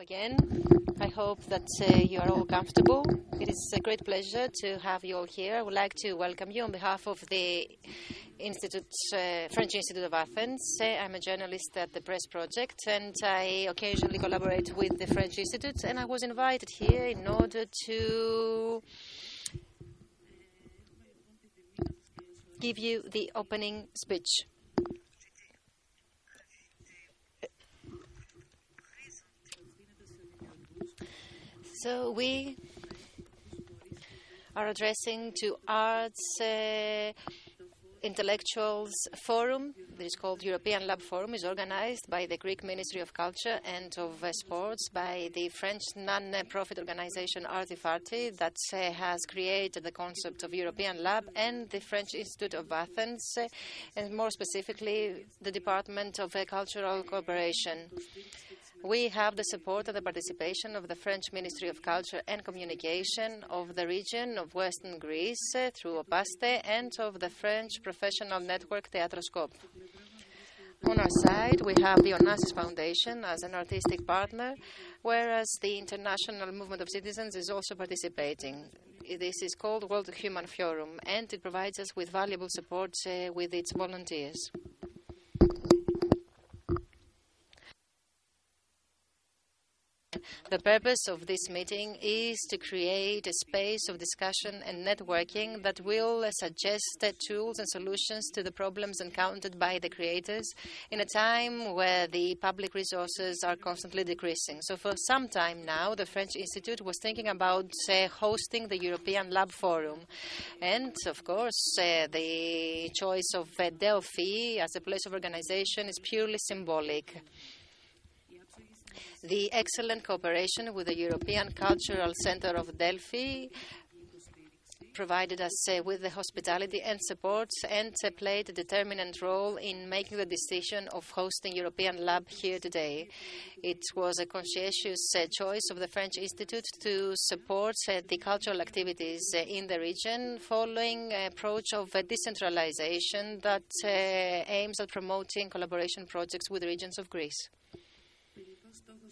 again. I hope that uh, you are all comfortable. It is a great pleasure to have you all here. I would like to welcome you on behalf of the Institute, uh, French Institute of Athens. Uh, I'm a journalist at the Press Project, and I occasionally collaborate with the French Institute. And I was invited here in order to give you the opening speech. So we are addressing to arts uh, intellectuals forum that is called European Lab Forum is organized by the Greek Ministry of Culture and of uh, Sports by the French non-profit organization Arty Farty that uh, has created the concept of European Lab and the French Institute of Athens uh, and more specifically the Department of Cultural Cooperation. We have the support and the participation of the French Ministry of Culture and Communication of the region of Western Greece uh, through OPASTE and of the French professional network Theatroscope. On our side, we have the Onassis Foundation as an artistic partner, whereas the International Movement of Citizens is also participating. This is called World Human Forum, and it provides us with valuable support uh, with its volunteers. The purpose of this meeting is to create a space of discussion and networking that will suggest tools and solutions to the problems encountered by the creators in a time where the public resources are constantly decreasing. So, for some time now, the French Institute was thinking about uh, hosting the European Lab Forum. And, of course, uh, the choice of uh, Delphi as a place of organization is purely symbolic the excellent cooperation with the European Cultural Center of Delphi provided us uh, with the hospitality and support and uh, played a determinant role in making the decision of hosting European Lab here today. It was a conscientious uh, choice of the French Institute to support the cultural activities in the region following an approach of decentralization that aims at promoting collaboration projects with regions of Greece.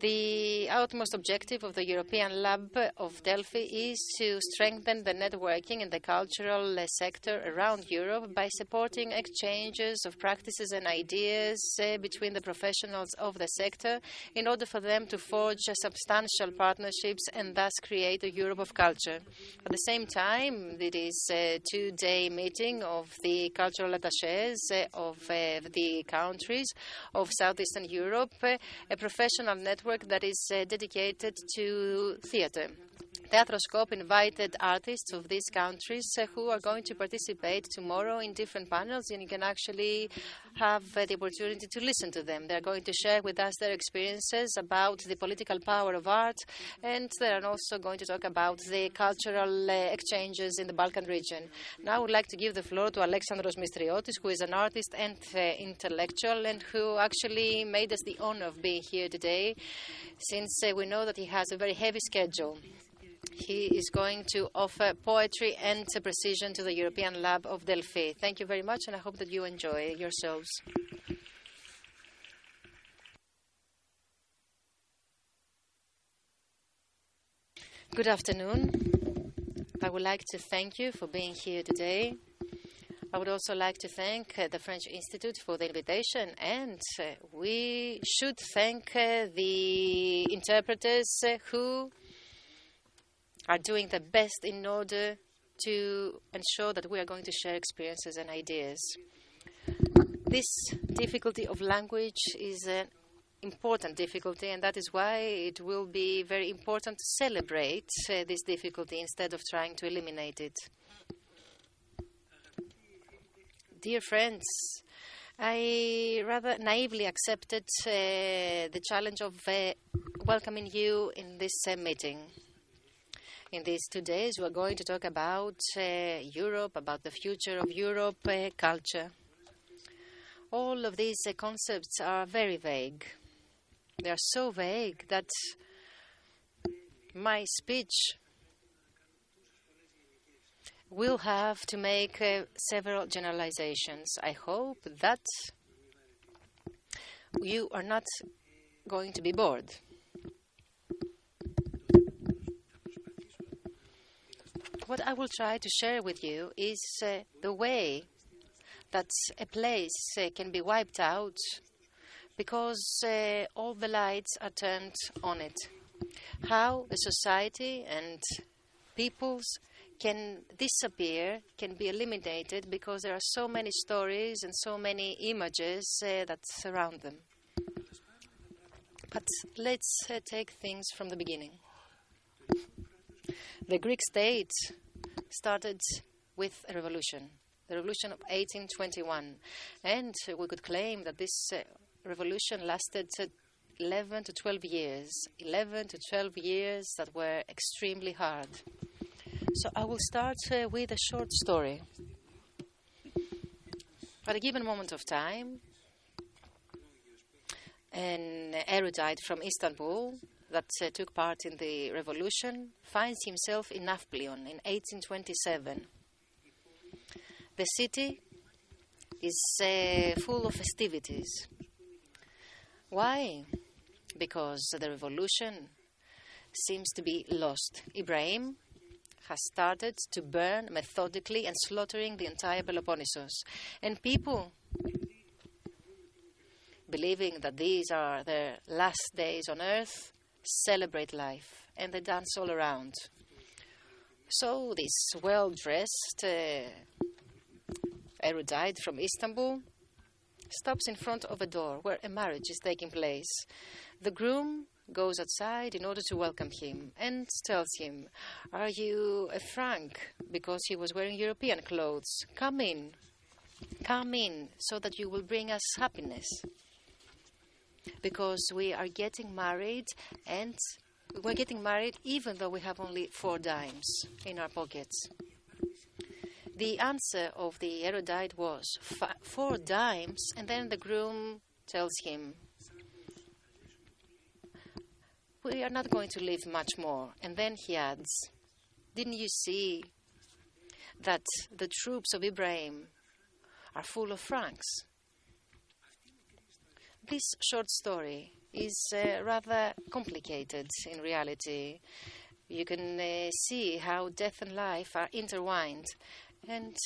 The utmost objective of the European Lab of Delphi is to strengthen the networking in the cultural sector around Europe by supporting exchanges of practices and ideas uh, between the professionals of the sector in order for them to forge substantial partnerships and thus create a Europe of culture. At the same time, it is a two day meeting of the cultural attaches uh, of uh, the countries of Southeastern Europe, a professional network that is uh, dedicated to theater. Theatroscope invited artists of these countries uh, who are going to participate tomorrow in different panels, and you can actually have uh, the opportunity to listen to them. They're going to share with us their experiences about the political power of art, and they're also going to talk about the cultural uh, exchanges in the Balkan region. Now, I would like to give the floor to Alexandros Mistriotis, who is an artist and intellectual, and who actually made us the honor of being here today, since we know that he has a very heavy schedule. He is going to offer poetry and precision to the European Lab of Delphi. Thank you very much, and I hope that you enjoy yourselves. Good afternoon. I would like to thank you for being here today. I would also like to thank uh, the French Institute for the invitation, and uh, we should thank uh, the interpreters uh, who are doing the best in order to ensure that we are going to share experiences and ideas. This difficulty of language is an important difficulty, and that is why it will be very important to celebrate uh, this difficulty instead of trying to eliminate it. Dear friends, I rather naively accepted uh, the challenge of uh, welcoming you in this uh, meeting. In these two days, we are going to talk about uh, Europe, about the future of Europe, uh, culture. All of these uh, concepts are very vague. They are so vague that my speech will have to make uh, several generalizations. I hope that you are not going to be bored What I will try to share with you is uh, the way that a place uh, can be wiped out because uh, all the lights are turned on it. How a society and peoples can disappear, can be eliminated because there are so many stories and so many images uh, that surround them. But let's uh, take things from the beginning. The Greek state started with a revolution, the revolution of 1821. And we could claim that this uh, revolution lasted 11 to 12 years. 11 to 12 years that were extremely hard. So I will start uh, with a short story. At a given moment of time, an erudite from Istanbul that uh, took part in the revolution finds himself in Nafplion in 1827. The city is uh, full of festivities. Why? Because the revolution seems to be lost. Ibrahim has started to burn methodically and slaughtering the entire Peloponnesus. And people, believing that these are their last days on earth, celebrate life and they dance all around. So, this well dressed uh, erudite from Istanbul stops in front of a door where a marriage is taking place. The groom goes outside in order to welcome him and tells him, Are you a Frank? Because he was wearing European clothes. Come in. Come in so that you will bring us happiness. Because we are getting married and we're getting married even though we have only four dimes in our pockets. The answer of the erudite was four dimes, and then the groom tells him, we are not going to live much more. And then he adds, Didn't you see that the troops of Ibrahim are full of Franks? This short story is uh, rather complicated in reality. You can uh, see how death and life are intertwined, and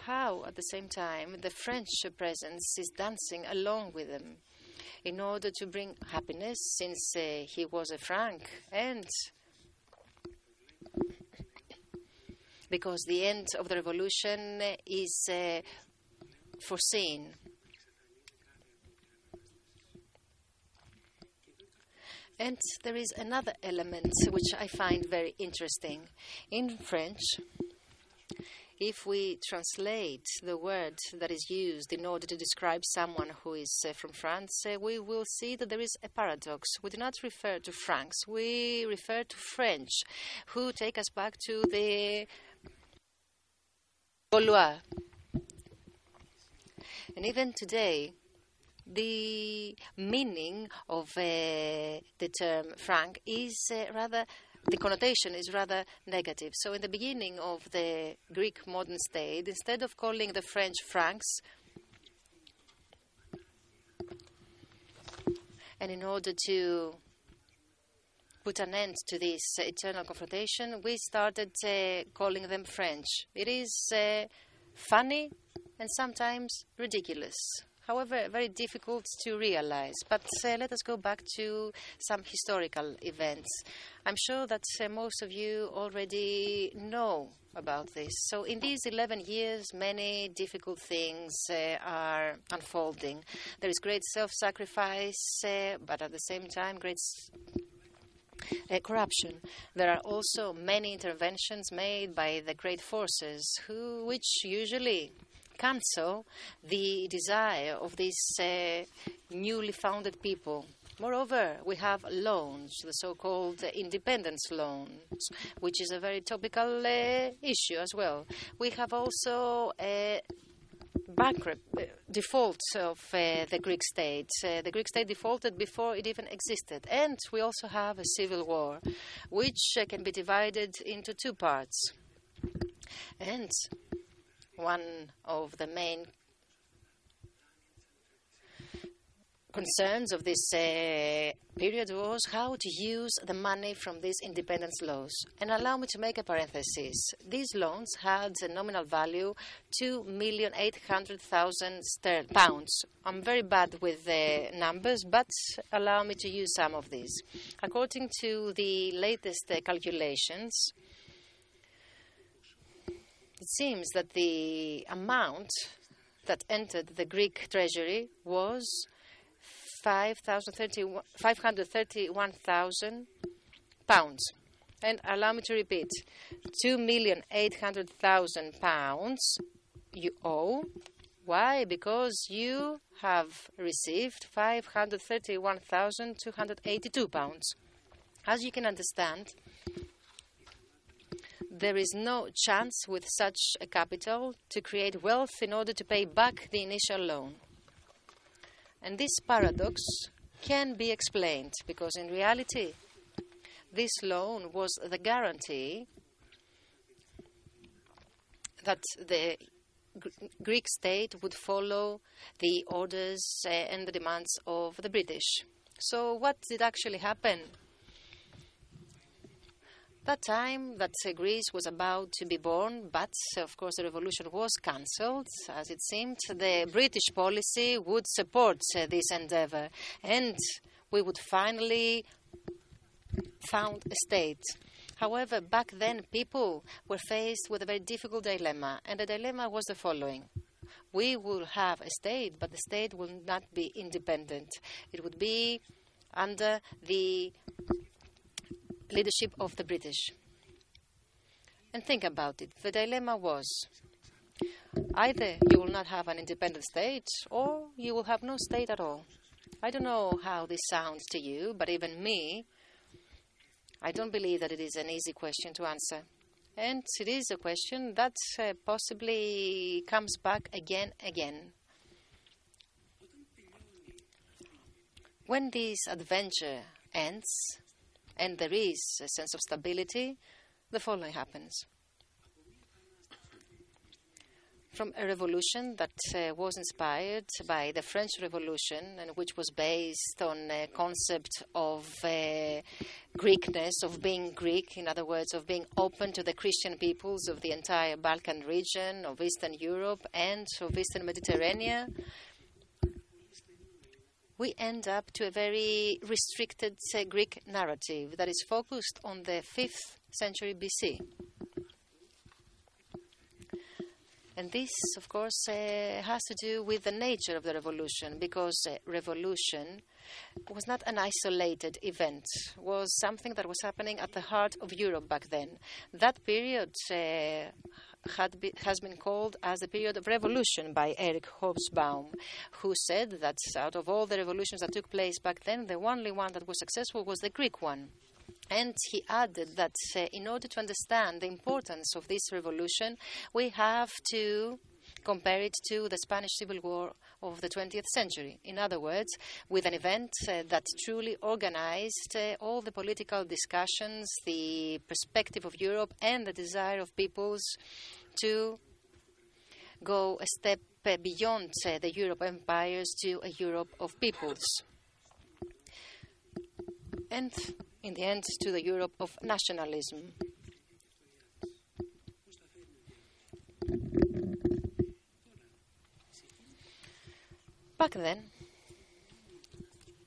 how, at the same time, the French presence is dancing along with them in order to bring happiness, since uh, he was a Frank, and because the end of the revolution is uh, foreseen. And there is another element which I find very interesting. In French, if we translate the word that is used in order to describe someone who is uh, from France, uh, we will see that there is a paradox. We do not refer to Franks, we refer to French, who take us back to the Gaulois. And even today, the meaning of uh, the term Frank is uh, rather the connotation is rather negative. So, in the beginning of the Greek modern state, instead of calling the French Franks, and in order to put an end to this eternal confrontation, we started uh, calling them French. It is uh, funny and sometimes ridiculous however, very difficult to realize. But uh, let us go back to some historical events. I'm sure that uh, most of you already know about this. So, in these 11 years, many difficult things uh, are unfolding. There is great self sacrifice, uh, but at the same time, great. Uh, corruption. There are also many interventions made by the great forces, who, which usually cancel the desire of these uh, newly founded people. Moreover, we have loans, the so called independence loans, which is a very topical uh, issue as well. We have also a bankrupt uh, default of uh, the Greek state. Uh, the Greek state defaulted before it even existed. And we also have a civil war, which uh, can be divided into two parts. And one of the main concerns of this uh, period was how to use the money from these independence laws. And allow me to make a parenthesis. These loans had a nominal value 2,800,000 pounds. I'm very bad with the numbers, but allow me to use some of these. According to the latest uh, calculations, it seems that the amount that entered the Greek treasury was 531,000 pounds. And allow me to repeat 2,800,000 pounds you owe. Why? Because you have received 531,282 pounds. As you can understand, there is no chance with such a capital to create wealth in order to pay back the initial loan. And this paradox can be explained because in reality, this loan was the guarantee that the Greek state would follow the orders uh, and the demands of the British. So, what did actually happen? That time that uh, Greece was about to be born, but of course the revolution was cancelled, as it seemed. The British policy would support uh, this endeavor, and we would finally found a state. However, back then people were faced with a very difficult dilemma, and the dilemma was the following. We will have a state, but the state will not be independent. It would be under the leadership of the British. And think about it. The dilemma was either you will not have an independent state or you will have no state at all. I don't know how this sounds to you, but even me, I don't believe that it is an easy question to answer. And it is a question that uh, possibly comes back again again. When this adventure ends, and there is a sense of stability, the following happens. From a revolution that uh, was inspired by the French Revolution and which was based on a concept of uh, Greekness, of being Greek, in other words, of being open to the Christian peoples of the entire Balkan region, of Eastern Europe, and of Eastern Mediterranean, we end up to a very restricted uh, Greek narrative that is focused on the 5th century BC. And this, of course, uh, has to do with the nature of the revolution, because uh, revolution was not an isolated event, was something that was happening at the heart of Europe back then. That period uh, be, has been called as the period of revolution by Eric Hobsbawm, who said that out of all the revolutions that took place back then, the only one that was successful was the Greek one. And he added that uh, in order to understand the importance of this revolution, we have to compare it to the Spanish Civil War of the 20th century. In other words, with an event uh, that truly organized uh, all the political discussions, the perspective of Europe, and the desire of peoples to go a step uh, beyond uh, the Europe empires to a Europe of peoples. And in the end, to the Europe of nationalism. Back then,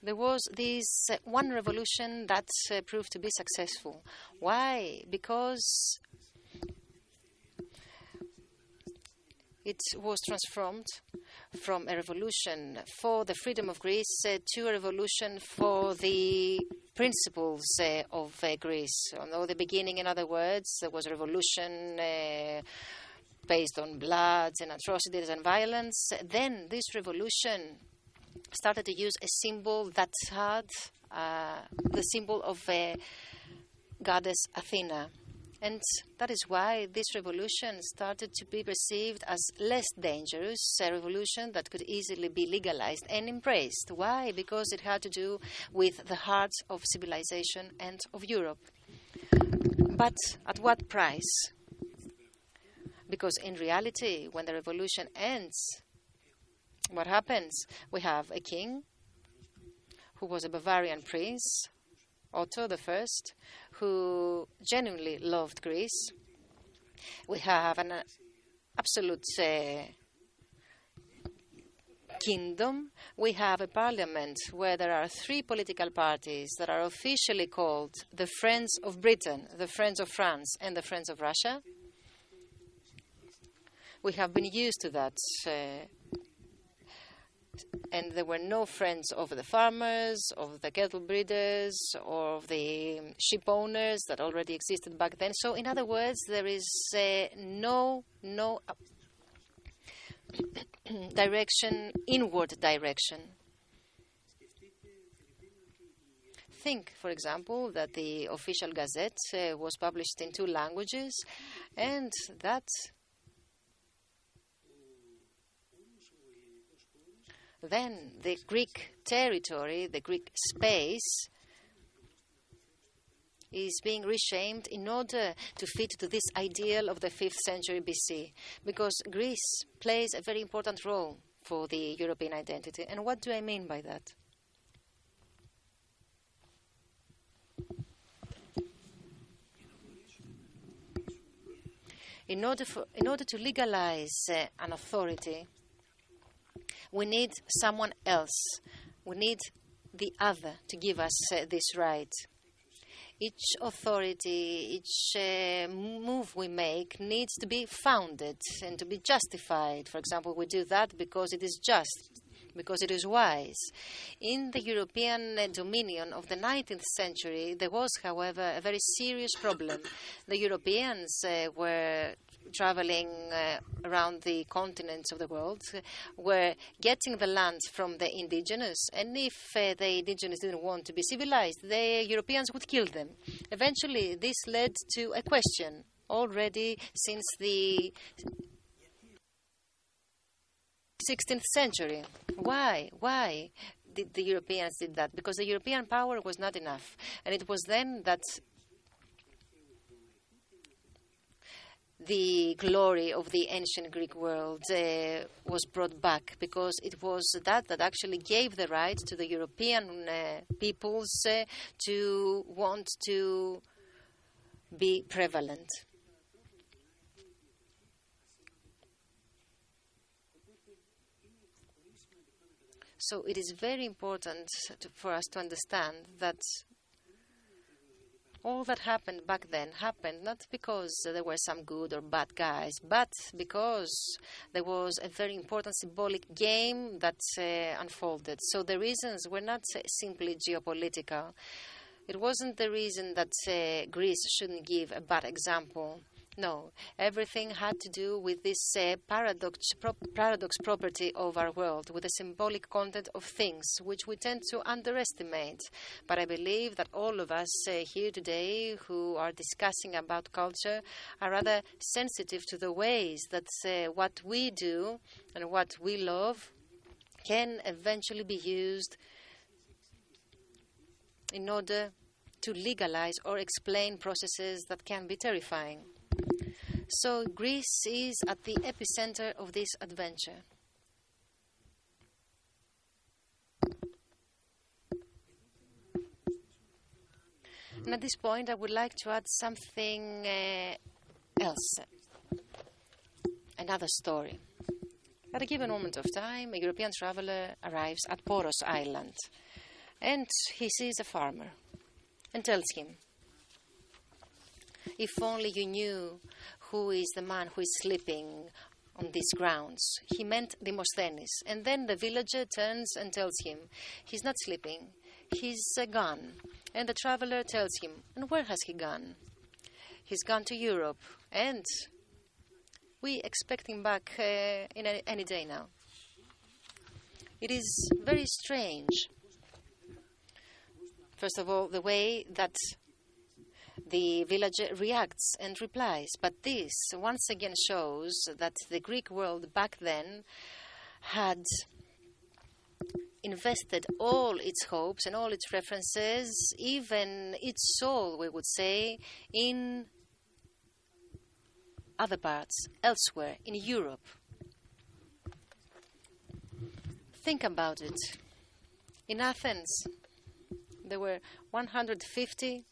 there was this uh, one revolution that uh, proved to be successful. Why? Because it was transformed from a revolution for the freedom of Greece uh, to a revolution for the principles uh, of uh, Greece. Although the beginning, in other words, there was a revolution based on bloods and atrocities and violence. Then this revolution started to use a symbol that had uh, the symbol of a goddess Athena. And that is why this revolution started to be perceived as less dangerous, a revolution that could easily be legalized and embraced. Why? Because it had to do with the heart of civilization and of Europe. But at what price? Because in reality, when the revolution ends, what happens? We have a king who was a Bavarian prince, Otto I, who genuinely loved Greece. We have an uh, absolute uh, kingdom. We have a parliament where there are three political parties that are officially called the Friends of Britain, the Friends of France, and the Friends of Russia. We have been used to that. Uh, and there were no friends of the farmers, of the cattle breeders, or of the sheep owners that already existed back then. So, in other words, there is uh, no no direction, inward direction. Think, for example, that the official gazette uh, was published in two languages, and that then the Greek territory, the Greek space, is being reshamed in order to fit to this ideal of the 5th century BC, because Greece plays a very important role for the European identity. And what do I mean by that? In order, for, in order to legalize uh, an authority, we need someone else. We need the other to give us uh, this right. Each authority, each uh, move we make needs to be founded and to be justified. For example, we do that because it is just, because it is wise. In the European uh, dominion of the 19th century, there was, however, a very serious problem. The Europeans uh, were traveling uh, around the continents of the world were getting the land from the indigenous, and if uh, the indigenous didn't want to be civilized, the Europeans would kill them. Eventually, this led to a question already since the 16th century. Why? Why? Did the Europeans did that because the European power was not enough, and it was then that the glory of the ancient Greek world uh, was brought back because it was that that actually gave the right to the European uh, peoples uh, to want to be prevalent. So it is very important to, for us to understand that all that happened back then happened not because there were some good or bad guys, but because there was a very important symbolic game that uh, unfolded. So the reasons were not simply geopolitical. It wasn't the reason that uh, Greece shouldn't give a bad example. No, everything had to do with this uh, paradox, pro- paradox property of our world, with the symbolic content of things, which we tend to underestimate. But I believe that all of us uh, here today who are discussing about culture are rather sensitive to the ways that uh, what we do and what we love can eventually be used in order to legalize or explain processes that can be terrifying. So Greece is at the epicenter of this adventure. And at this point, I would like to add something uh, else, another story. At a given moment of time, a European traveler arrives at Poros Island and he sees a farmer and tells him, If only you knew who is the man who is sleeping on these grounds. He meant Demosthenes. And then the villager turns and tells him, He's not sleeping, he's uh, gone. And the traveler tells him, And where has he gone? He's gone to Europe, and we expect him back uh, in any, any day now. It is very strange. First of all, the way that the village reacts and replies. But this once again shows that the Greek world back then had invested all its hopes and all its references, even its soul, we would say, in other parts, elsewhere, in Europe. Think about it. In Athens, there were 150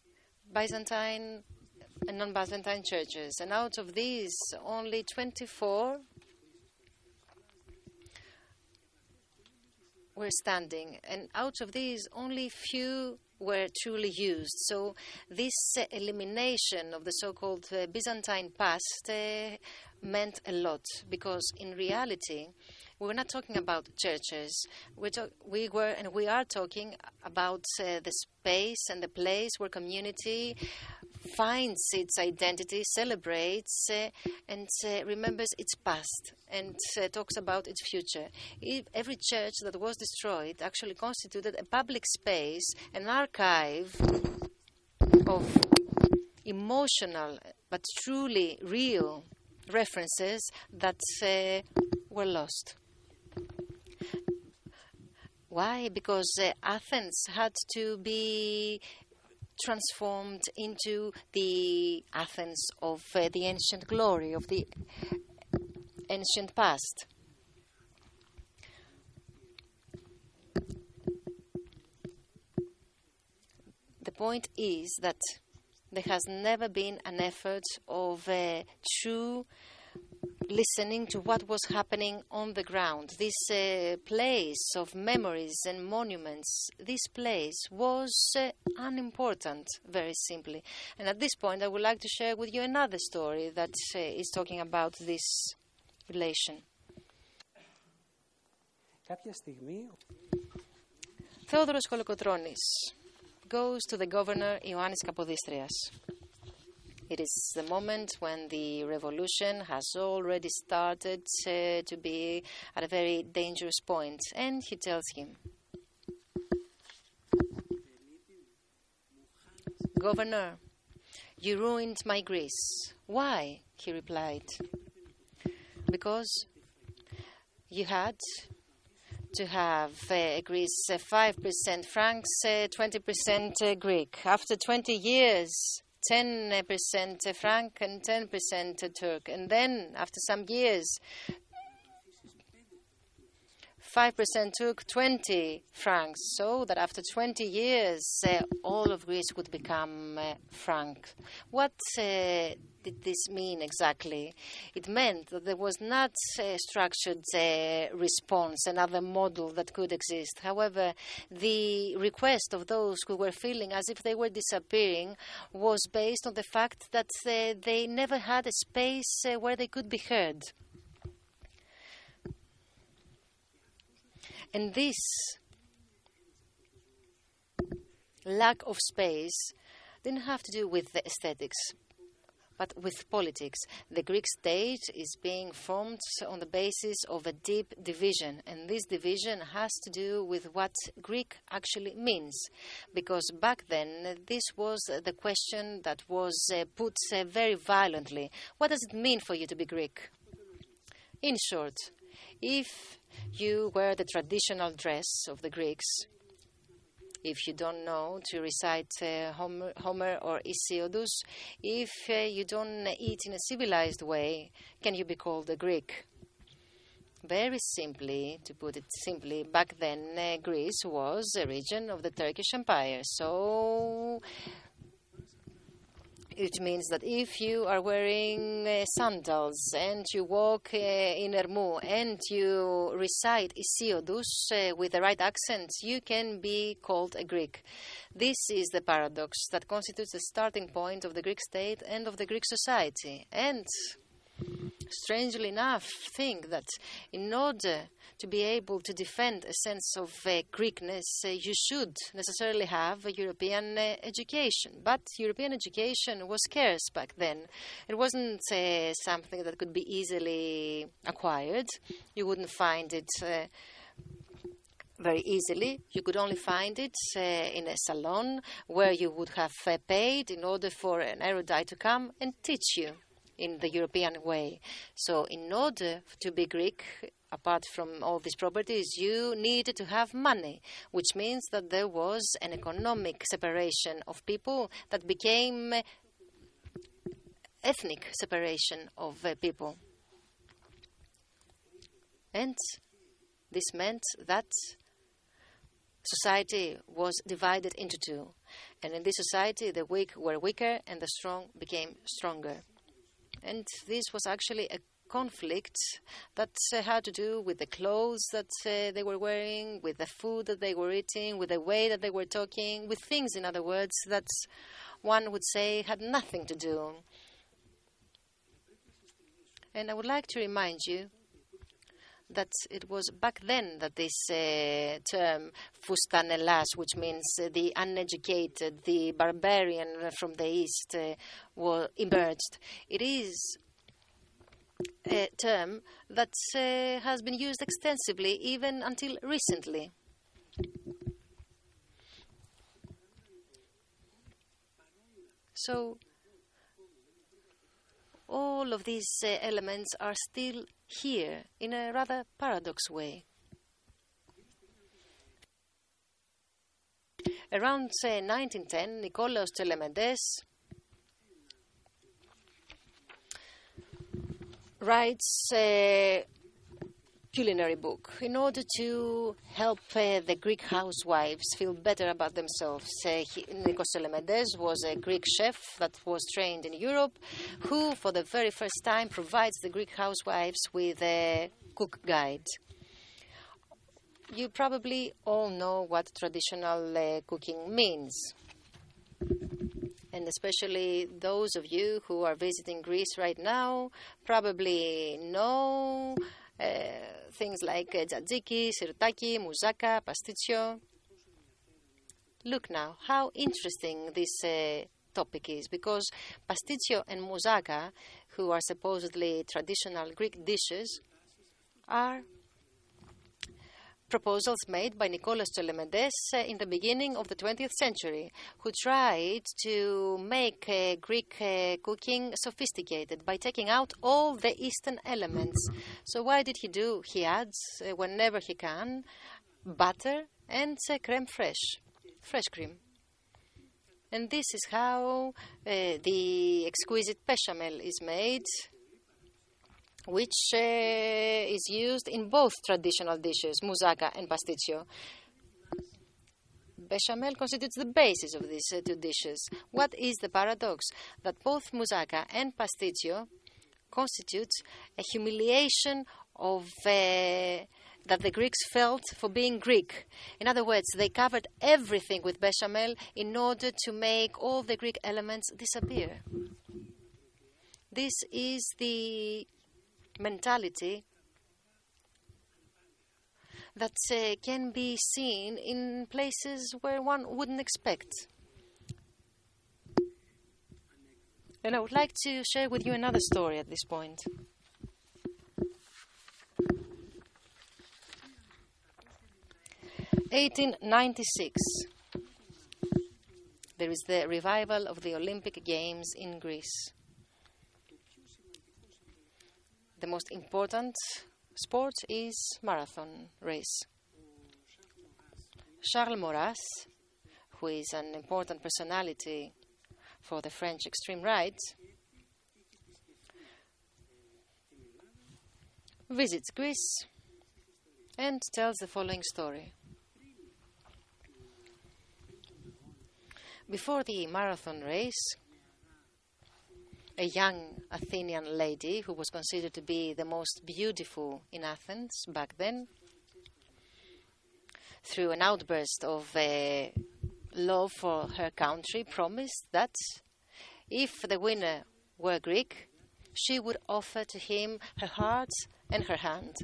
Byzantine and non Byzantine churches, and out of these, only 24 were standing, and out of these, only few were truly used. So, this elimination of the so called uh, Byzantine past uh, meant a lot because, in reality, we were not talking about churches. We, talk, we were and we are talking about uh, the space and the place where community finds its identity, celebrates, uh, and uh, remembers its past, and uh, talks about its future. Every church that was destroyed actually constituted a public space, an archive of emotional but truly real references that uh, were lost. Why? Because uh, Athens had to be transformed into the Athens of uh, the ancient glory, of the ancient past. The point is that there has never been an effort of uh, true listening to what was happening on the ground. This uh, place of memories and monuments, this place was uh, unimportant, very simply. And at this point, I would like to share with you another story that uh, is talking about this relation. Theodoros Kolokotronis goes to the governor Ioannis Kapodistrias. It is the moment when the revolution has already started uh, to be at a very dangerous point. and he tells him, Governor, you ruined my Greece. Why? he replied. Because you had to have uh, Greece uh, 5% francs, uh, 20% uh, Greek. After 20 years, 10% franc and 10% Turk. And then, after some years, 5% took 20 francs, so that after 20 years, uh, all of Greece would become uh, franc. What uh, did this mean exactly? It meant that there was not a structured uh, response, another model that could exist. However, the request of those who were feeling as if they were disappearing was based on the fact that uh, they never had a space uh, where they could be heard. And this lack of space didn't have to do with the aesthetics, but with politics. The Greek state is being formed on the basis of a deep division, and this division has to do with what Greek actually means. Because back then, this was the question that was uh, put uh, very violently. What does it mean for you to be Greek? In short, if you wear the traditional dress of the Greeks, if you don't know to recite uh, Homer, or Hesiodus, if uh, you don't eat in a civilized way, can you be called a Greek? Very simply, to put it simply, back then uh, Greece was a region of the Turkish Empire. So it means that if you are wearing uh, sandals and you walk uh, in Ermou and you recite Hesiodus uh, with the right accent, you can be called a Greek. This is the paradox that constitutes the starting point of the Greek state and of the Greek society. And strangely enough, think that in order to be able to defend a sense of uh, Greekness, uh, you should necessarily have a European uh, education. But European education was scarce back then. It wasn't uh, something that could be easily acquired. You wouldn't find it uh, very easily. You could only find it uh, in a salon where you would have paid in order for an erudite to come and teach you in the European way. So, in order to be Greek, apart from all these properties, you needed to have money, which means that there was an economic separation of people that became ethnic separation of uh, people. And this meant that society was divided into two. And in this society, the weak were weaker and the strong became stronger. And this was actually a conflict that uh, had to do with the clothes that uh, they were wearing, with the food that they were eating, with the way that they were talking, with things, in other words, that one would say had nothing to do. And I would like to remind you that it was back then that this uh, term fustanelas, which means uh, the uneducated, the barbarian from the east, uh, were emerged. It is a term that uh, has been used extensively even until recently. So, all of these uh, elements are still here in a rather paradox way. Around uh, 1910, Nikolaos Tselementes writes a culinary book in order to help uh, the Greek housewives feel better about themselves. Uh, he, Nikos Tselementes was a Greek chef that was trained in Europe, who, for the very first time, provides the Greek housewives with a cook guide. You probably all know what traditional uh, cooking means. And especially those of you who are visiting Greece right now probably know things like uh, tzatziki, sirtaki, moussaka, pasticcio. Look now how interesting this uh, topic is because pasticcio and moussaka, who are supposedly traditional Greek dishes, are proposals made by Nicolas Tselementes uh, in the beginning of the 20th century, who tried to make uh, Greek uh, cooking sophisticated by taking out all the Eastern elements. So, what did he do? He adds, uh, whenever he can, butter and uh, creme fraiche, fresh cream. And this is how uh, the exquisite bechamel is made which uh, is used in both traditional dishes, moussaka and pasticcio. Bechamel constitutes the basis of these uh, two dishes. What is the paradox? That both moussaka and pasticcio constitutes a humiliation of uh, that the Greeks felt for being Greek. In other words, they covered everything with bechamel in order to make all the Greek elements disappear. This is the mentality that uh, can be seen in places where one wouldn't expect. And I would like to share with you another story at this point. Eighteen ninety six. There is the revival of the Olympic Games in Greece the most important sport is marathon race. Charles Maurras, who is an important personality for the French extreme right, visits Greece and tells the following story. Before the marathon race, a young Athenian lady who was considered to be the most beautiful in Athens back then, through an outburst of uh, love for her country, promised that if the winner were Greek, she would offer to him her heart and her hand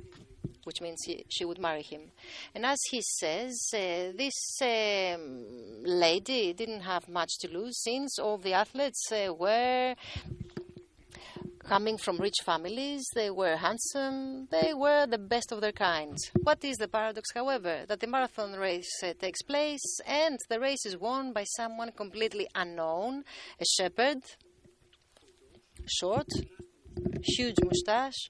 which means he, she would marry him. And as he says, uh, this um, lady didn't have much to lose since all the athletes uh, were coming from rich families, they were handsome, they were the best of their kind. What is the paradox, however? That the marathon race uh, takes place and the race is won by someone completely unknown, a shepherd, short, huge moustache,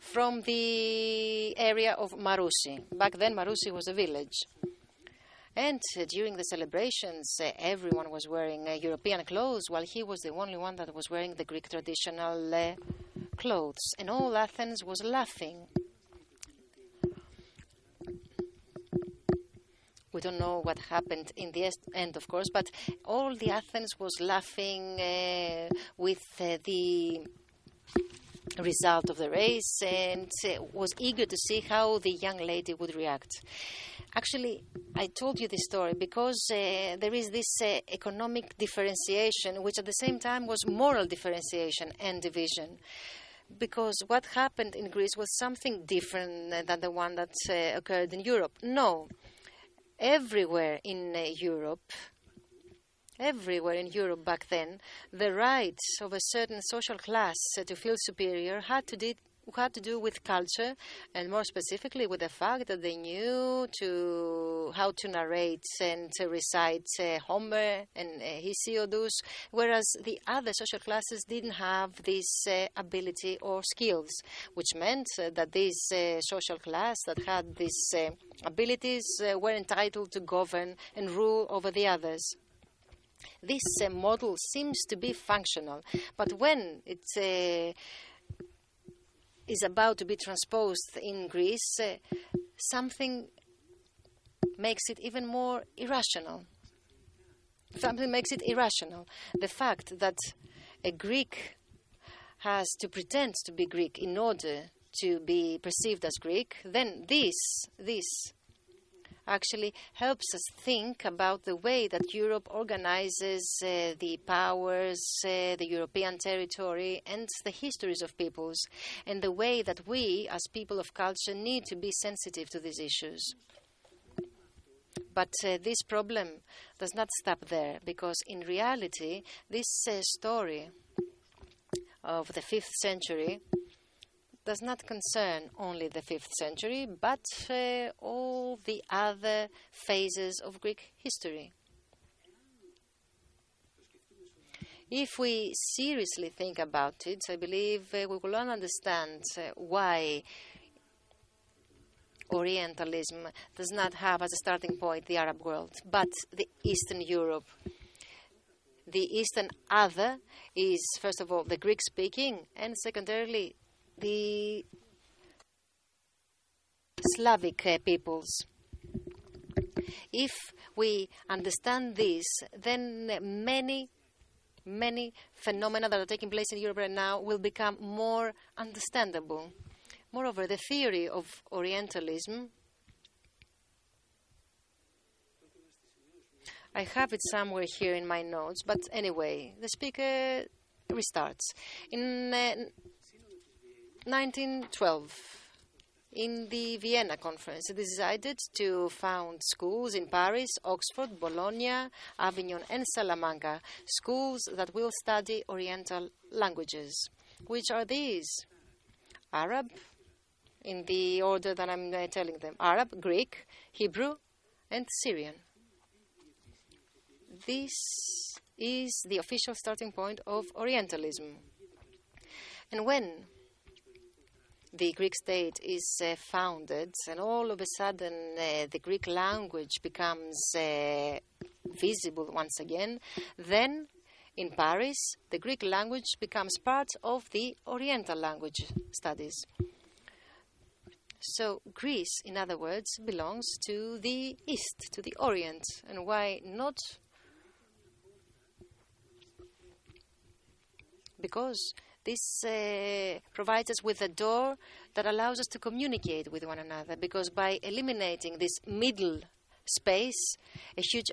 from the area of Marousi. Back then, Marousi was a village. During the celebrations, uh, everyone was wearing uh, European clothes, while he was the only one that was wearing the Greek traditional uh, clothes. And all Athens was laughing. We don't know what happened in the end, of course, but all the Athens was laughing uh, with uh, the result of the race and uh, was eager to see how the young lady would react. Actually, I told you this story because uh, there is this uh, economic differentiation, which at the same time was moral differentiation and division. Because what happened in Greece was something different than the one that uh, occurred in Europe. No, everywhere in uh, Europe, everywhere in Europe back then, the rights of a certain social class to feel superior had to, do, had to do with culture, and more specifically with the fact that they knew to how to narrate and to recite uh, Homer and uh, Hesiodus, whereas the other social classes didn't have this uh, ability or skills, which meant uh, that this uh, social class that had these uh, abilities were entitled to govern and rule over the others. This model seems to be functional, but when it's is about to be transposed in Greece, uh, something makes it even more irrational. Something makes it irrational. The fact that a Greek has to pretend to be Greek in order to be perceived as Greek, then this, this actually helps us think about the way that Europe organizes uh, the powers, uh, the European territory, and the histories of peoples, and the way that we, as people of culture, need to be sensitive to these issues. But uh, this problem does not stop there, because in reality, this uh, story of the fifth century does not concern only the 5th century, but uh, all the other phases of Greek history. If we seriously think about it, I believe uh, we will understand uh, why Orientalism does not have as a starting point the Arab world, but the Eastern Europe. The Eastern other is, first of all, the Greek speaking, and secondarily, the Slavic uh, peoples. If we understand this, then many, many phenomena that are taking place in Europe right now will become more understandable. Moreover, the theory of Orientalism, I have it somewhere here in my notes, but anyway, the speaker restarts. In uh, 1912, in the Vienna Conference, they decided to found schools in Paris, Oxford, Bologna, Avignon, and Salamanca, schools that will study Oriental languages. Which are these? Arab, in the order that I'm uh, telling them Arab, Greek, Hebrew, and Syrian. This is the official starting point of Orientalism. And when the Greek state is uh, founded, and all of a sudden uh, the Greek language becomes uh, visible once again, then in Paris the Greek language becomes part of the Oriental language studies. So Greece, in other words, belongs to the East, to the Orient. And why not? Because this uh, provides us with a door that allows us to communicate with one another because by eliminating this middle space, a huge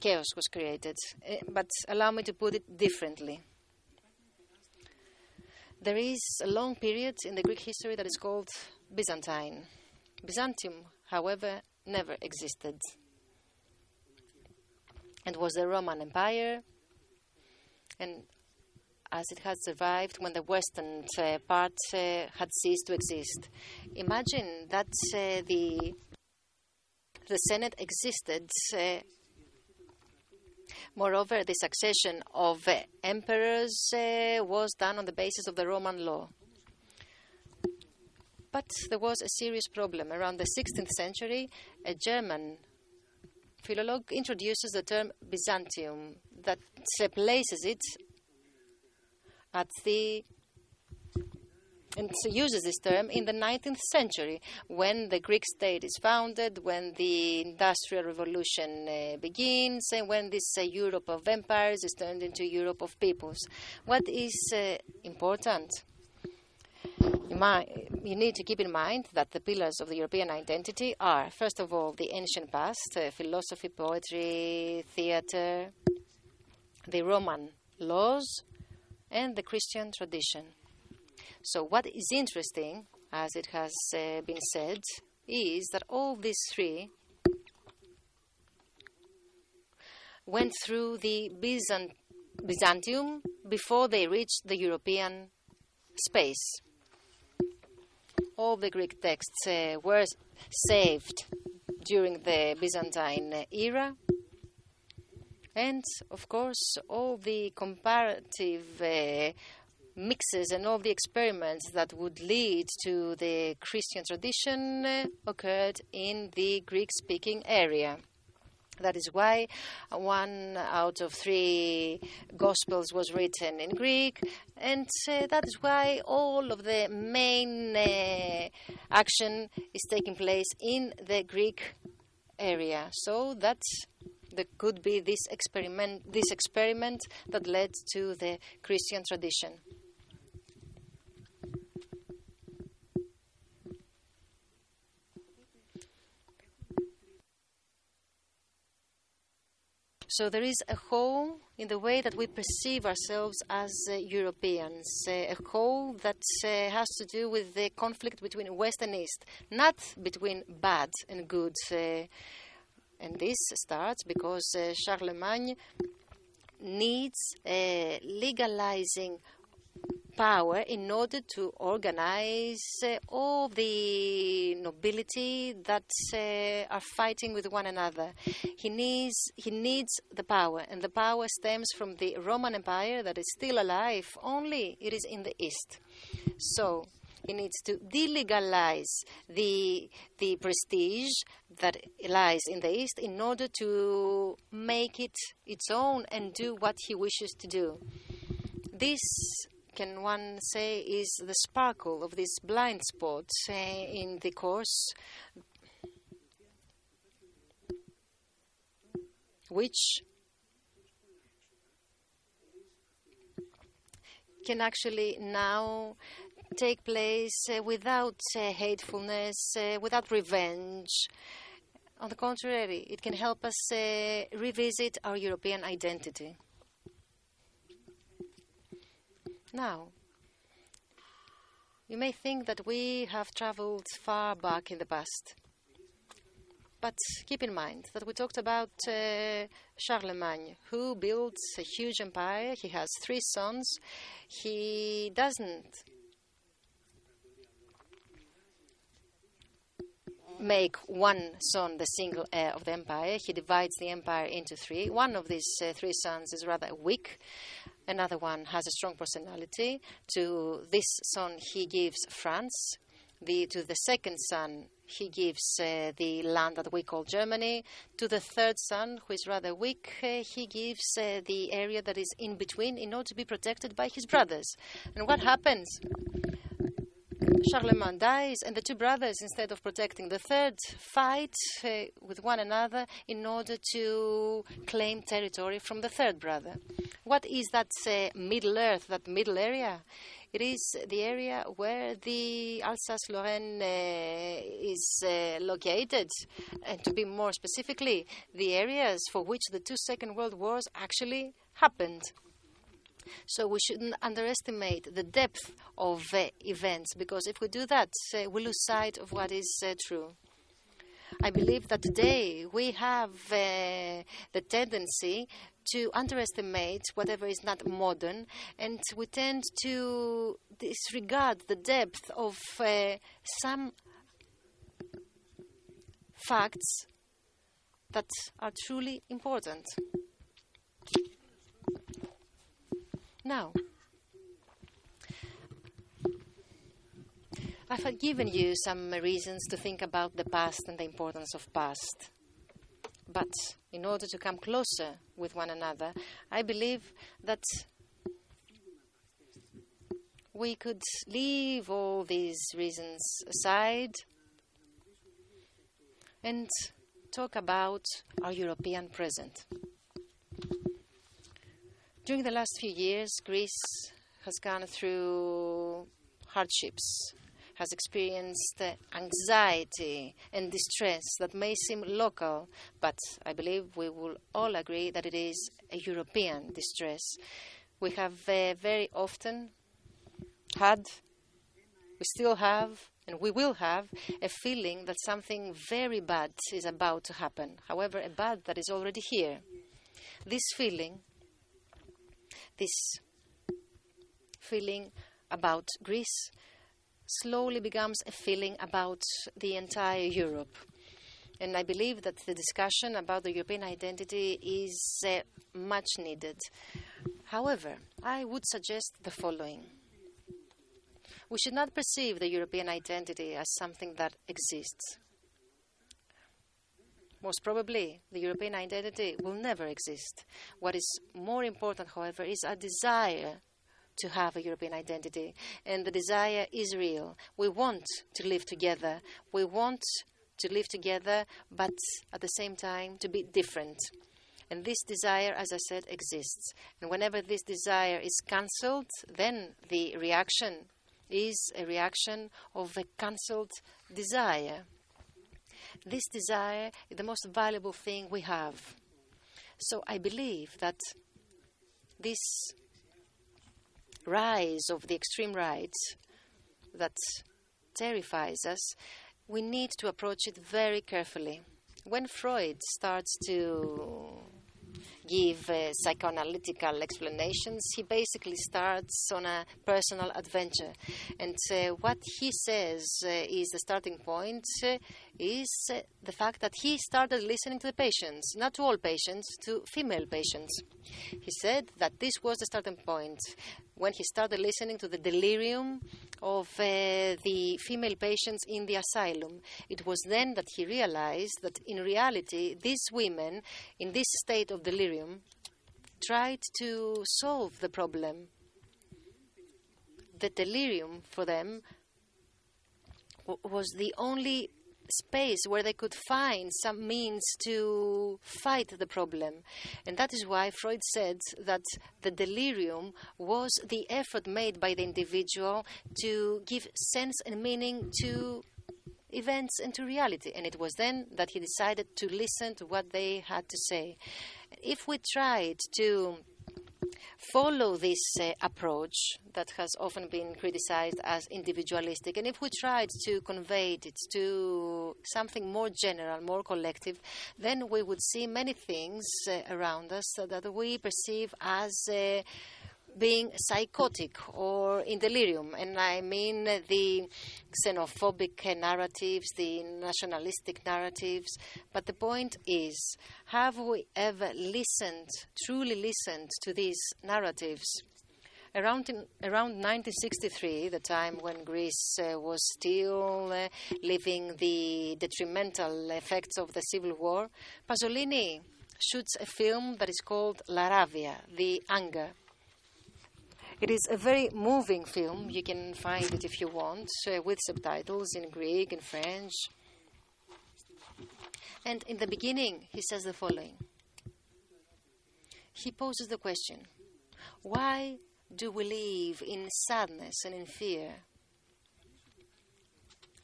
chaos was created. Uh, but allow me to put it differently. There is a long period in the Greek history that is called Byzantine. Byzantium, however, never existed and was the Roman Empire. And as it had survived when the western uh, part uh, had ceased to exist. Imagine that uh, the the Senate existed. Moreover, the succession of emperors was done on the basis of the Roman law. But there was a serious problem. Around the 16th century, a German philolog introduces the term Byzantium that places it at the and uses this term in the 19th century when the Greek state is founded, when the Industrial Revolution uh, begins, and when this uh, Europe of empires is turned into Europe of peoples. What is uh, important? You need to keep in mind that the pillars of the European identity are, first of all, the ancient past, uh, philosophy, poetry, theatre, the Roman laws, and the Christian tradition. So, what is interesting, as it has uh, been said, is that all these three went through the Byzant- Byzantium before they reached the European space. All the Greek texts uh, were saved during the Byzantine era. And of course, all the comparative uh, mixes and all the experiments that would lead to the Christian tradition uh, occurred in the Greek speaking area. That is why one out of three Gospels was written in Greek, and uh, that is why all of the main uh, action is taking place in the Greek area. So that there could be this experiment, this experiment that led to the Christian tradition. So there is a hole in the way that we perceive ourselves as uh, Europeans, uh, a hole that uh, has to do with the conflict between West and East, not between bad and good. And this starts because uh, Charlemagne needs uh, legalizing power in order to organize uh, all the nobility that uh, are fighting with one another. He needs, he needs the power, and the power stems from the Roman Empire that is still alive, only it is in the east. So, he needs to delegalize the, the prestige that lies in the East in order to make it its own and do what he wishes to do. This can one say is the sparkle of this blind spot uh, in the course, which can actually now take place uh, without uh, hatefulness, uh, without revenge. On the contrary, it can help us revisit our European identity. Now, you may think that we have traveled far back in the past. But keep in mind that we talked about uh, Charlemagne, who built a huge empire. He has three sons. He doesn't make one son the single heir of the empire. He divides the empire into three. One of these uh, three sons is rather weak. Another one has a strong personality. To this son, he gives France. The, to the second son, he gives uh, the land that we call Germany. To the third son, who is rather weak, uh, he gives uh, the area that is in between in order to be protected by his brothers. And what happens? Charlemagne dies, and the two brothers, instead of protecting the third, fight uh, with one another in order to claim territory from the third brother. What is that uh, Middle Earth, that middle area? It is the area where the Alsace Lorraine uh, is uh, located, and to be more specifically, the areas for which the two Second World Wars actually happened. So we shouldn't underestimate the depth of uh, events because if we do that, uh, we lose sight of what is uh, true. I believe that today we have uh, the tendency to underestimate whatever is not modern, and we tend to disregard the depth of uh, some facts that are truly important. Now, I've given you some reasons to think about the past and the importance of past. But in order to come closer with one another, I believe that we could leave all these reasons aside and talk about our European present. During the last few years, Greece has gone through hardships, has experienced anxiety and distress that may seem local, but I believe we will all agree that it is a European distress. We have uh, very often had, we still have, and we will have a feeling that something very bad is about to happen. However, a bad that is already here. This feeling, this feeling about Greece, slowly becomes a feeling about the entire Europe. And I believe that the discussion about the European identity is uh, much needed. However, I would suggest the following. We should not perceive the European identity as something that exists. Most probably, the European identity will never exist. What is more important, however, is a desire to have a European identity. And the desire is real. We want to live together. We want to live together, but at the same time to be different. And this desire, as I said, exists. And whenever this desire is cancelled, then the reaction is a reaction of a cancelled desire. This desire is the most valuable thing we have. So I believe that this rise of the extreme right that terrifies us, we need to approach it very carefully. When Freud starts to give uh, psychoanalytical explanations, he basically starts on a personal adventure. And uh, what he says uh, is the starting point uh, is uh, the fact that he started listening to the patients, not to all patients, to female patients. He said that this was the starting point when he started listening to the delirium of uh, the female patients in the asylum. It was then that he realized that in reality, these women, in this state of delirium, tried to solve the problem. The delirium for them was the only space where they could find some means to fight the problem. And that is why Freud said that the delirium was the effort made by the individual to give sense and meaning to events and to reality. And it was then that he decided to listen to what they had to say. If we tried to follow this uh, approach that has often been criticized as individualistic. And if we tried to convey it to something more general, more collective, then we would see many things uh, around us that we perceive as. Uh, being psychotic or in delirium. And I mean the xenophobic narratives, the nationalistic narratives. But the point is have we ever listened, truly listened to these narratives? Around, in, around 1963, the time when Greece uh, was still uh, living the detrimental effects of the civil war, Pasolini shoots a film that is called La Rabbia, The Anger. It is a very moving film. You can find it if you want, uh, with subtitles in Greek and French. And in the beginning, he says the following He poses the question Why do we live in sadness and in fear?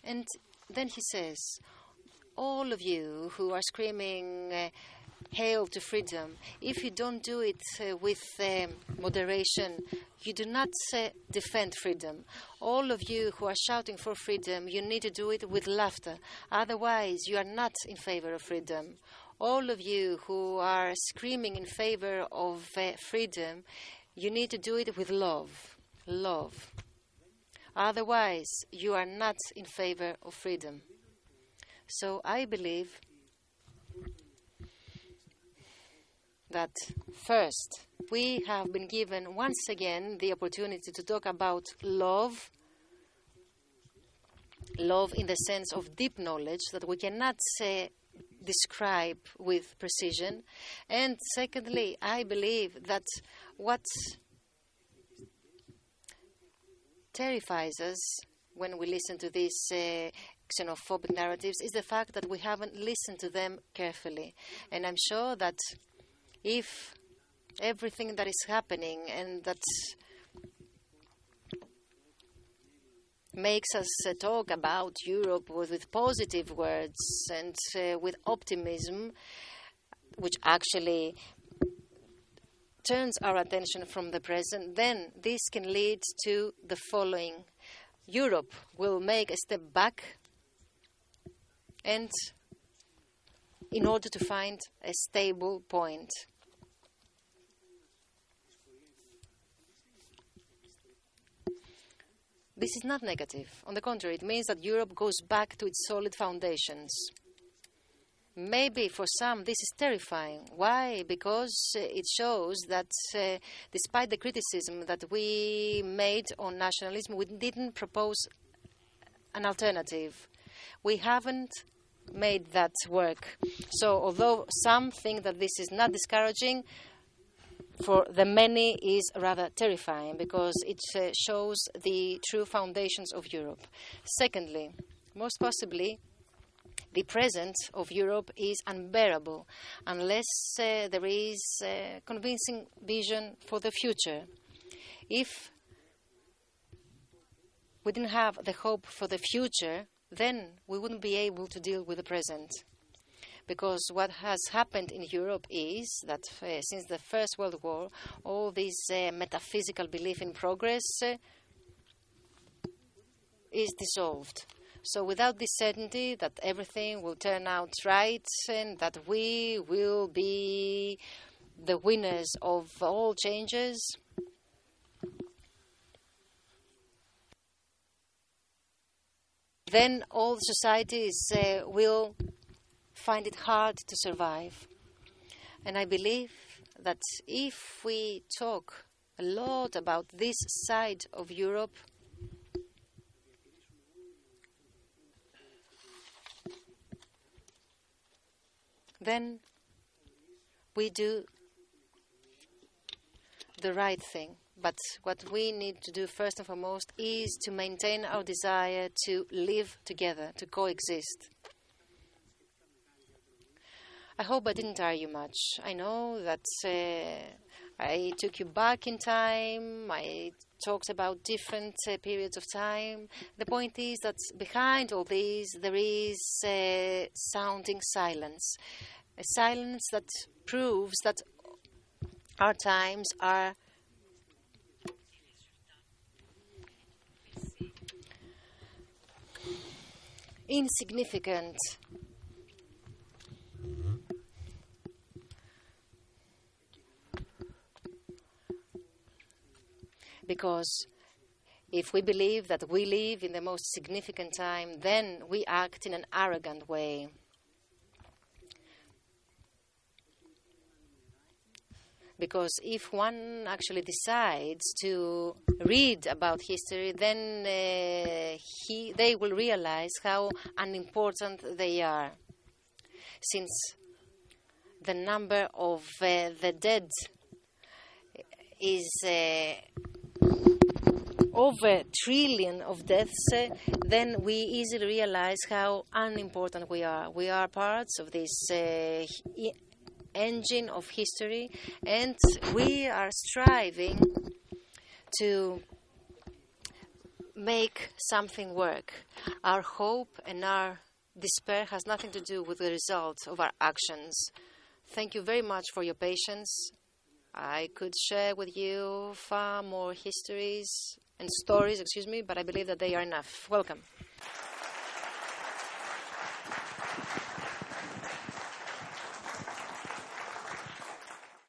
And then he says, All of you who are screaming, uh, hail to freedom, if you don't do it uh, with uh, moderation, you do not uh, defend freedom. All of you who are shouting for freedom, you need to do it with laughter. Otherwise, you are not in favor of freedom. All of you who are screaming in favor of uh, freedom, you need to do it with love. Love. Otherwise, you are not in favor of freedom. So I believe that first, we have been given once again the opportunity to talk about love. Love in the sense of deep knowledge that we cannot say, describe with precision. And secondly, I believe that what terrifies us when we listen to these uh, xenophobic narratives is the fact that we haven't listened to them carefully. And I'm sure that if everything that is happening and that makes us uh, talk about Europe with, positive words and uh, with optimism, which actually turns our attention from the present, then this can lead to the following Europe will make a step back and in order to find a stable point. This is not negative. On the contrary, it means that Europe goes back to its solid foundations. Maybe for some this is terrifying. Why? Because uh, it shows that uh, despite the criticism that we made on nationalism, we didn't propose an alternative. We haven't made that work. So, although some think that this is not discouraging, for the many is rather terrifying because it uh, shows the true foundations of Europe. Secondly, most possibly, the present of Europe is unbearable unless uh, there is a convincing vision for the future. If we didn't have the hope for the future, then we wouldn't be able to deal with the present. Because what has happened in Europe is that uh, since the First World War, all this uh, metaphysical belief in progress uh, is dissolved. So, without this certainty that everything will turn out right and that we will be the winners of all changes, then all societies uh, will find it hard to survive. And I believe that if we talk a lot about this side of Europe, then we do the right thing. But what we need to do first and foremost is to maintain our desire to live together, to coexist. I hope I didn't tire you much. I know that uh, I took you back in time. I talked about different uh, periods of time. The point is that behind all these, there is uh, sounding silence a silence that proves that our times are insignificant. Because if we believe that we live in the most significant time, then we act in an arrogant way. because if one actually decides to read about history, then uh, he, they will realize how unimportant they are. Since the number of uh, the dead is uh, over a trillion of deaths, uh, then we easily realize how unimportant we are. We are parts of this uh, engine of history, and we are striving to make something work. Our hope and our despair has nothing to do with the result of our actions. Thank you very much for your patience. I could share with you far more histories and stories, excuse me, but I believe that they are enough. Welcome.